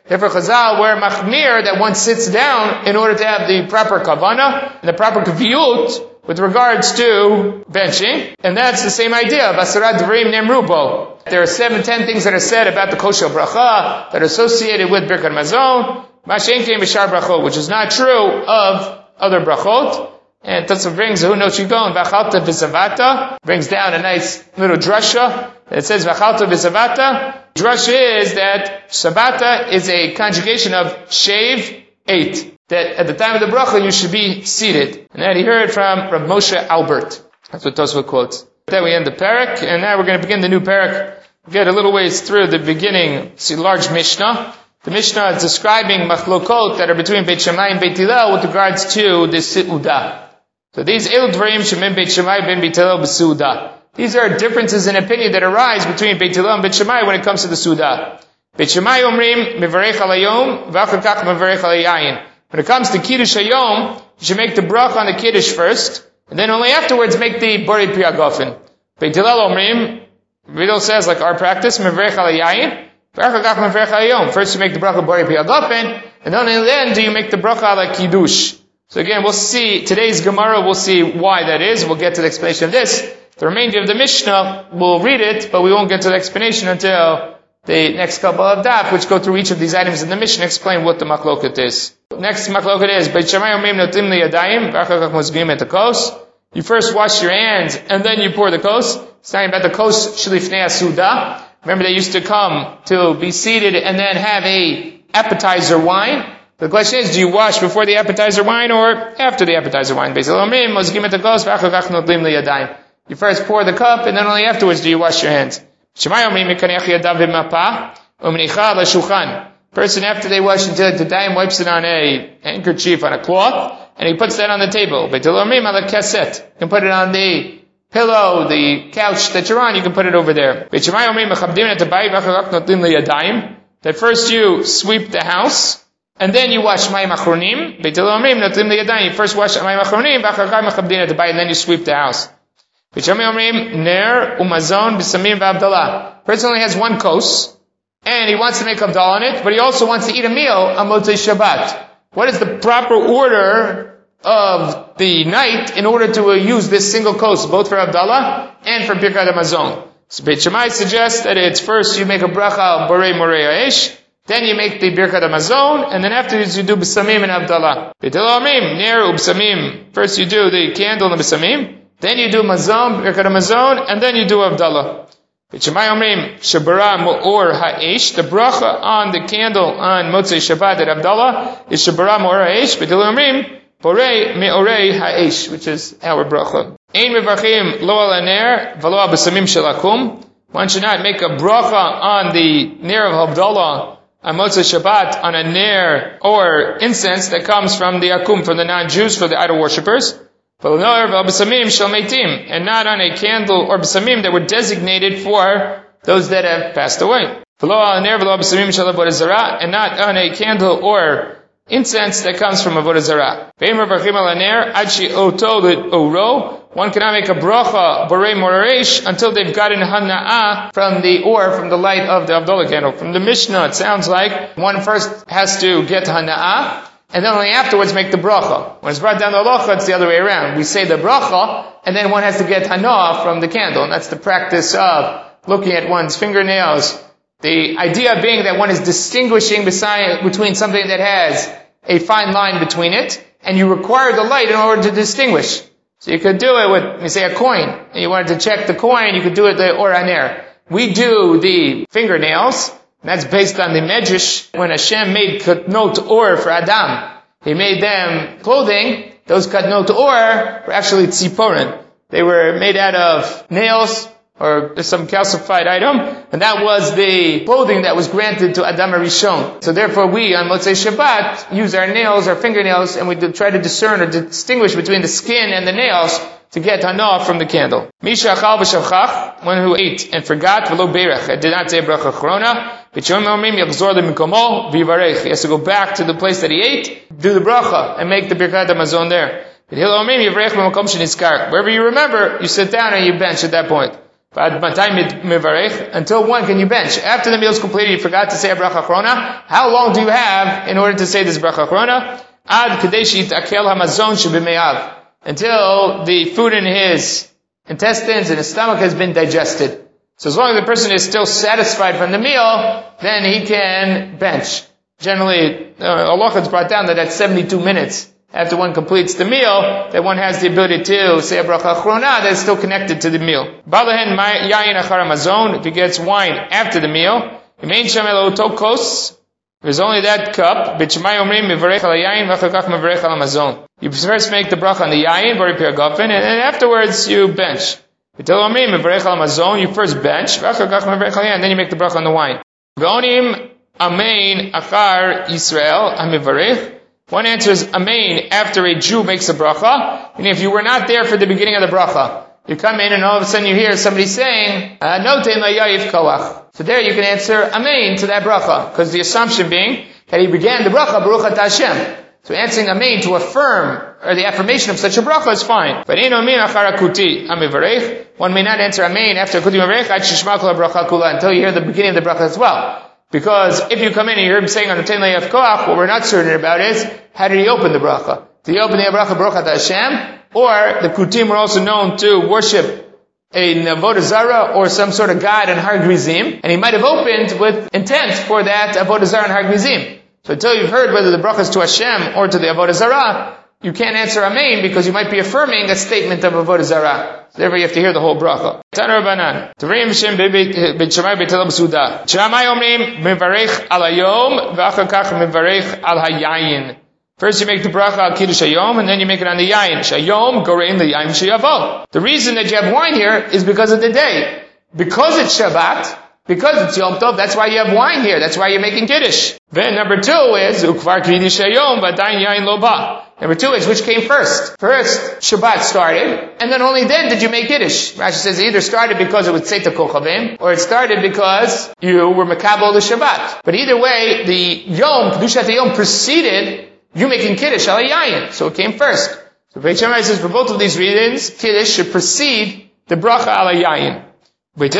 Therefore, Chazal were machmir that one sits down in order to have the proper kavana and the proper kaviyut with regards to benching, and that's the same idea of Dvarim Nemrubo. There are seven, ten things that are said about the kosher bracha that are associated with Birkat Mazon, Brachot, which is not true of other brachot. And Tatzah brings who knows you going, Vachalta Vizavata, brings down a nice little drasha that says Vachalta Vizavata. Drasha is that Sabata is a conjugation of shave, eight that at the time of the bracha you should be seated. And that he heard from Rav Moshe Albert. That's what Tosfot quotes. Then we end the parak, and now we're going to begin the new parak. Get a little ways through the beginning, see large Mishnah. The Mishnah is describing machlokot that are between Beit Shammai and Beit Hillel with regards to the Si'udah. So these El Dvarim Shemim Beit Shammai Ben Beit Hillel B'Su'udah. These are differences in opinion that arise between Beit and Beit Shammai when it comes to the Su'udah. Beit Shammai Omrim Mevarech Alayom V'achakach Mevarech Alayayin. When it comes to Kiddush Hayom, you should make the bracha on the Kiddush first, and then only afterwards make the Bari Priyagofen. Beit Hillel Omrim, Vidal says, like our practice, Mevrech Alayayin, First you make the bracha Bari Priyagofen, and only then do you make the bracha like Kiddush. So again, we'll see, today's Gemara, we'll see why that is. We'll get to the explanation of this. The remainder of the Mishnah, we'll read it, but we won't get to the explanation until the next couple of daf, which go through each of these items in the Mishnah, explain what the makloket is. Next makloket is, you first wash your hands, and then you pour the kos. It's talking about the kos shlifnei suda. Remember they used to come to be seated and then have a appetizer wine. The question is, do you wash before the appetizer wine or after the appetizer wine? You first pour the cup, and then only afterwards do you wash your hands. Person after they wash until the time wipes it on a handkerchief on a cloth, and he puts that on the table. You can put it on the pillow, the couch that you're on, you can put it over there. That first you sweep the house, and then you wash mayim achronim. You first wash mayim achronim, and then you sweep the house. Person only has one kos, and he wants to make Havdalah on it, but he also wants to eat a meal on Motzei Shabbat. What is the proper order of the night in order to uh, use this single kos, both for Havdalah and for Birkat Hamazon. So Beit Shammai suggests that it's first you make a bracha Borei Morei Aish, then you make the Birkat Hamazon, and then afterwards you do B'samim and Havdalah. Beit Amrim, Ner Ubsamim. First you do the candle and B'samim, then you do Mazon, Birkat Hamazon, and then you do Havdalah. B'Shemai Shabara Mo'or Ha'esh, the bracha on the candle on Motzei Shabbat at Havdalah is Shabara Mo'or Ha'esh, B'Dil Omrim, Borei Me'orei Ha'esh, which is our bracha. Ein Mevachim Lo Al Aner, V'Lo Shelakum. One should not make a bracha on the Ner of Havdalah on Motzei Shabbat on a Ner or incense that comes from the Akum, from the non-Jews, for the idol worshippers and not on a candle or b'samim that were designated for those that have passed away. And not on a candle or incense that comes from Avodah Zarah. One cannot make a bracha, borei moresh, until they've gotten hana'ah from the or from the light of the Havdalah candle. From the Mishnah, it sounds like one first has to get hana'ah, and then only afterwards make the bracha. When it's brought down the halacha, it's the other way around. We say the bracha, and then one has to get hana from the candle, and that's the practice of looking at one's fingernails. The idea being that one is distinguishing between something that has a fine line between it, and you require the light in order to distinguish. So you could do it with, you say, a coin, and you wanted to check the coin, you could do it the or aner. We do the fingernails, that's based on the Medrash when Hashem made katnot or for Adam. He made them clothing. Those katnot or were actually tziporin. They were made out of nails or some calcified item, and that was the clothing that was granted to Adam Rishon. So therefore we, on Motzei Shabbat, use our nails, our fingernails, and we try to discern or distinguish between the skin and the nails to get hana from the candle. Misha achal v'shavchach, one who ate and forgot, v'lo berach, and did not say bracha chrona, he has to go back to the place that he ate, do the bracha, and make the birkat hamazon there. Wherever you remember, you sit down and you bench at that point. Until when can you bench? After the meal is completed, you forgot to say a bracha chrona. How long do you have in order to say this bracha chrona? Ad kadesh akel hamazon until the food in his intestines and his stomach has been digested. So as long as the person is still satisfied from the meal, then he can bench. Generally, uh, Allah has brought down that at 72 minutes after one completes the meal, that one has the ability to say a bracha achrona that is still connected to the meal. Balahen yayin achar mazon, if he gets wine after the meal, remain shamelo tokos, there's only that cup, you first make the bracha on the yayin, bari piragafin, and then afterwards you bench. You first bench, and then you make the bracha on the wine. Ve'onim amein achar Israel amivarech. One answer is amein after a Jew makes a bracha, and if you were not there for the beginning of the bracha, you come in and all of a sudden you hear somebody saying, uh, No koach. So there you can answer Amen to that bracha, because the assumption being that he began the bracha Baruch Hashem. So answering Amen to affirm, or the affirmation of such a bracha is fine. But in Amen achar kuti amivarech, one may not answer Amen after kuti mivarech bracha kula until you hear the beginning of the bracha as well. Because if you come in and you hear him saying on the ten of koach, what we're not certain about is, how did he open the bracha? Did he open the bracha Baruch Hashem? Or the kutim were also known to worship a Avodah or some sort of god in Har Gerizim, and he might have opened with intent for that Avodah Zarah in Har Gerizim. So until you've heard whether the bracha is to Hashem or to the Avodah Zarah, you can't answer Amen because you might be affirming a statement of Avodah Zarah. Therefore you have to hear the whole bracha. Tanar Banan. Tavrim Shem Beit Shammai Beit B'Suda. Shammai Omrim Mevarech al Hayom v'achar kach Mevarech al Hayayin. First you make the bracha al kiddush hayom, and then you make it on the yayin. Shayom gorein the yayin sheyavo. The reason that you have wine here is because of the day. Because it's Shabbat, because it's Yom Tov, that's why you have wine here. That's why you're making kiddush. Then number two is ukvar kiddush hayom, v'adayin loba. Number two is which came first. First, Shabbat started, and then only then did you make Kiddush. Rashi says it either started because it was Tzeta Kochavim, or it started because you were Makabal the Shabbat. But either way, the Yom, Kedushat Yom preceded you making Kiddush al yayin. So it came first. So Beit says for both of these reasons, Kiddush should precede the bracha al yayin. First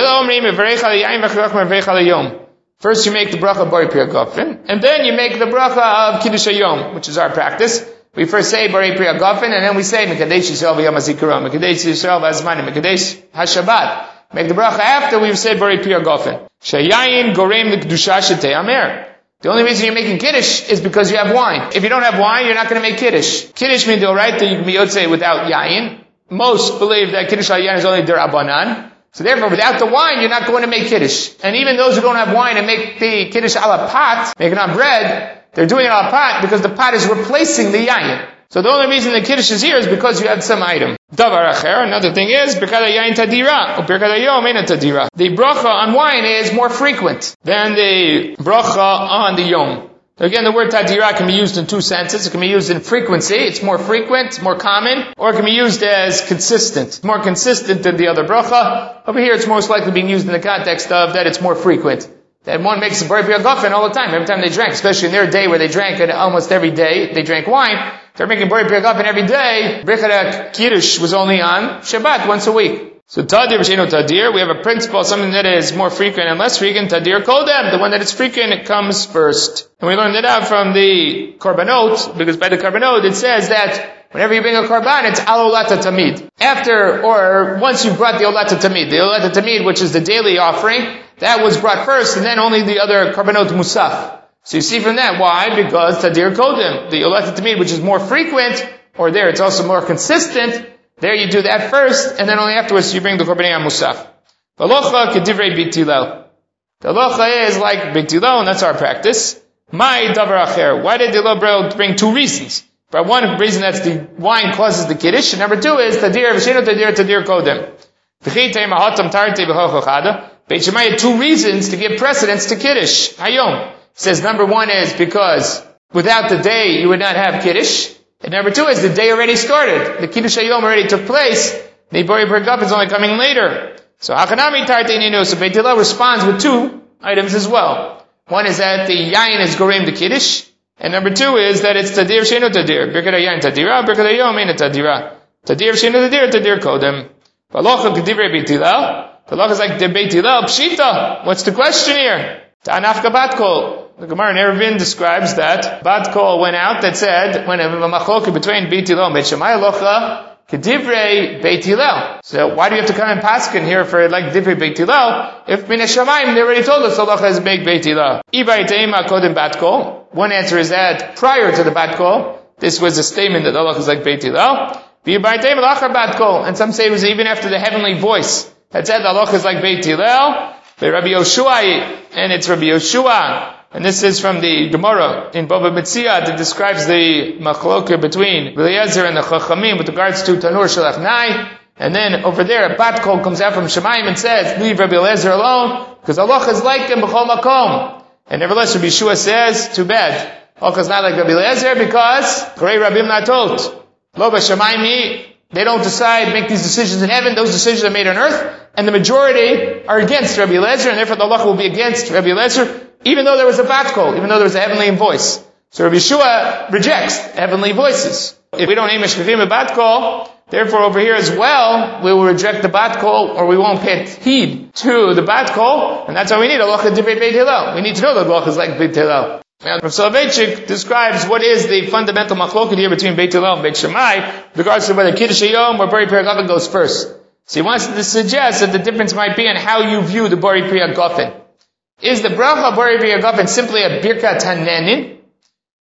you make the bracha bari pirgafin, and then you make the bracha of Kiddush Hayom, which is our practice. We first say Bari Priya Gofen, and then we say Mekadesh Yisrael V'Yom HaZikaron, Mekadesh Yisrael V'Azman, Mekadesh HaShabbat. Make the bracha after we've said Bari Priya Gofen. Shayayin Gorem L'Kedusha Shetei Amer. The only reason you're making Kiddush is because you have wine. If you don't have wine, you're not going to make Kiddush. Kiddush means all right that you can be without Yayin. Most believe that Kiddush Yayin is only Der Abanan. So therefore, without the wine, you're not going to make Kiddush. And even those who don't have wine and make the Kiddush ala pot, make it on bread, they're doing it on pot because the pot is replacing the Yayin. So the only reason the Kiddush is here is because you had some item. Davar acher, another thing is, or Yom. The bracha on wine is more frequent than the bracha on the Yom. Again, the word tadira can be used in two senses. It can be used in frequency, it's more frequent, it's more common, or it can be used as consistent. more consistent than the other bracha. Over here, it's most likely being used in the context of that it's more frequent. That one makes a bari gofen all the time, every time they drank, especially in their day where they drank it almost every day, they drank wine. They're making bari gofen every day. Birkat Kiddush was only on Shabbat once a week. So tadir v'sheno tadir, we have a principle, something that is more frequent and less frequent. Tadir kodem, the one that is frequent, it comes first. And we learned that out from the korbanot, because by the korbanot it says that whenever you bring a korban, it's al olata tamid. After, or once you brought the olata tamid, the olata tamid, which is the daily offering, that was brought first, and then only the other korbanot musaf. So you see from that, why? Because tadir kodem, the olata tamid, which is more frequent, or there, it's also more consistent, there you do that first, and then only afterwards you bring the korbanei musaf. Halacha kedivrei bitilel. The halacha is like bitilel, and that's our practice. My davar acher. Why did the Lobro bring two reasons? For one reason that's the wine causes the kiddush, and number two is tadir v'shino tadir tadir kodem. Beit Shammai had two reasons to give precedence to kiddush. Hayom says number one is because without the day you would not have kiddush. And number two is the day already started. The Kiddush Hayom already took place. The Bori Pergap is only coming later. So Hakanami Tarteininu, so Beit Hillel responds with two items as well. One is that the Yain is Gorim the Kiddush. And number two is that it's Tadir Sheno Tadir. Birkat Yain Tadira, Birkat Hayom Ain't Tadira. Tadir Sheno Tadir, Tadir Kodem. Valocha Kedivrei Beit Hillel. The law is like the Beit. Pshita. What's the question here? Ta'anafka Batkol. The Gemara in Eruvin describes that Bat Kol went out that said, when a machloka between Beit Hillel and Beit locha, Beit Hillel. So why do you have to come and paskin here for like Divrei Beit Hillel? If Min Shamayim, they already told us halacha is make Beit Hillel. Ibai Teima Kodim Bat Kol. One answer is that prior to the Bat Kol, this was a statement that halacha is like Beit Hillel. Ibai Teima Lachar Bat Kol. And some say it was even after the heavenly voice that said halacha is like Beit Hillel. Rabbi Yoshua, and it's Rabbi Yoshua and this is from the Gemara in Bava Metzia that describes the machloka between Eliezer and the Chachamim with regards to Tanur Shel Achnai. And then over there, a bat kol comes out from Shemaim and says, leave Rabbi Eliezer alone, because Allah is like him b'chol makom. And nevertheless, Rabbi Shua says, too bad. Allah is not like Rabbi Eliezer because, Korei Rabim Natot. Lo b'Shemaim they don't decide, make these decisions in heaven, those decisions are made on earth, and the majority are against Rabbi Eliezer, and therefore the Allah will be against Rabbi Eliezer, even though there was a bat call, even though there was a heavenly voice. So Rabbi Yeshua rejects heavenly voices. If we don't aim a bat call, therefore over here as well, we will reject the bat call or we won't pay heed to the bat call, and that's why we need a Allah debate Beit Hillel. We need to know that Allah is like Beit Hillel. Now, Rav Soloveitchik describes what is the fundamental machloket here between Beit Hillel and Beit Shammai, with regards to whether Kiddush Yom or Bari goes first. So he wants to suggest that the difference might be in how you view the Bari Priya is the bracha bari b'yagafen simply a birkat hanenin?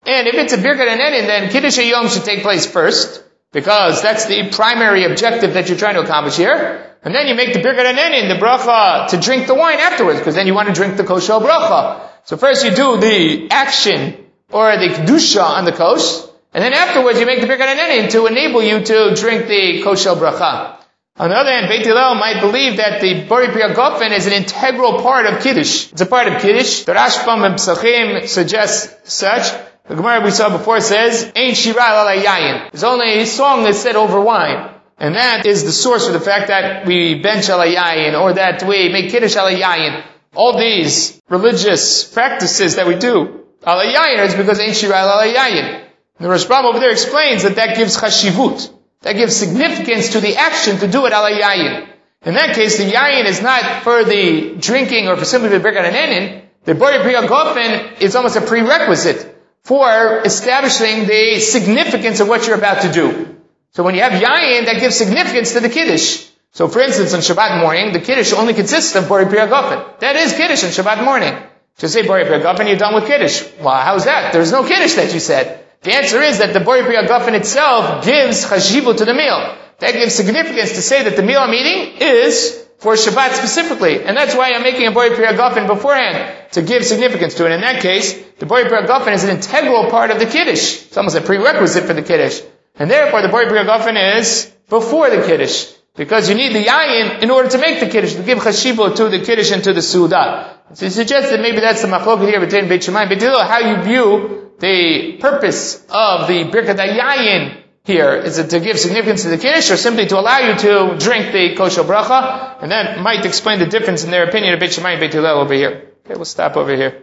And if it's a birkat hanenin, then kiddush yom should take place first, because that's the primary objective that you're trying to accomplish here. And then you make the birkat hanenin, the bracha, to drink the wine afterwards, because then you want to drink the kosher bracha. So first you do the action, or the kedusha on the kosh, and then afterwards you make the birkat hanenin to enable you to drink the kosher bracha. On the other hand, Beit Hillel might believe that the Bori Priya Gofen is an integral part of Kiddush. It's a part of Kiddush. The Rashbam and Psachim suggests such. The Gemara we saw before says, Ain't Shira yayin. There's only a song that's said over wine. And that is the source for the fact that we bench ala yayin, or that we make Kiddush ala yayin. All these religious practices that we do, ala yayin, is because Ain't Shira ala yayin. The Rashbam over there explains that that gives chashivut. That gives significance to the action to do it ala yayin. In that case, the yayin is not for the drinking or for simply the birkat enin. The bori priya gofen is almost a prerequisite for establishing the significance of what you're about to do. So when you have yayin, that gives significance to the kiddush. So for instance, on Shabbat morning, the kiddush only consists of bori priyagofen. That is kiddush on Shabbat morning. To say bori priyagofen, you're done with kiddush. Well, how's that? There's no kiddush that you said. The answer is that the bori priyagofen itself gives chashivu to the meal. That gives significance to say that the meal I'm eating is for Shabbat specifically. And that's why I'm making a Bori Priyagofen beforehand, to give significance to it. In that case, the Bori Priyagofen is an integral part of the Kiddush. It's almost a prerequisite for the Kiddush. And therefore, the Bori Priyagofen is before the Kiddush. Because you need the yayin in order to make the Kiddush, to give chashibo to the Kiddush and to the Suda. So he suggests that maybe that's the machloket here between Beit Shammai and Beit how you view the purpose of the Birkat HaYayin here? Is it to give significance to the Kiddush or simply to allow you to drink the kosher bracha? And that might explain the difference in their opinion of Beit Shammai and Beit Hillel over here. Okay, we'll stop over here.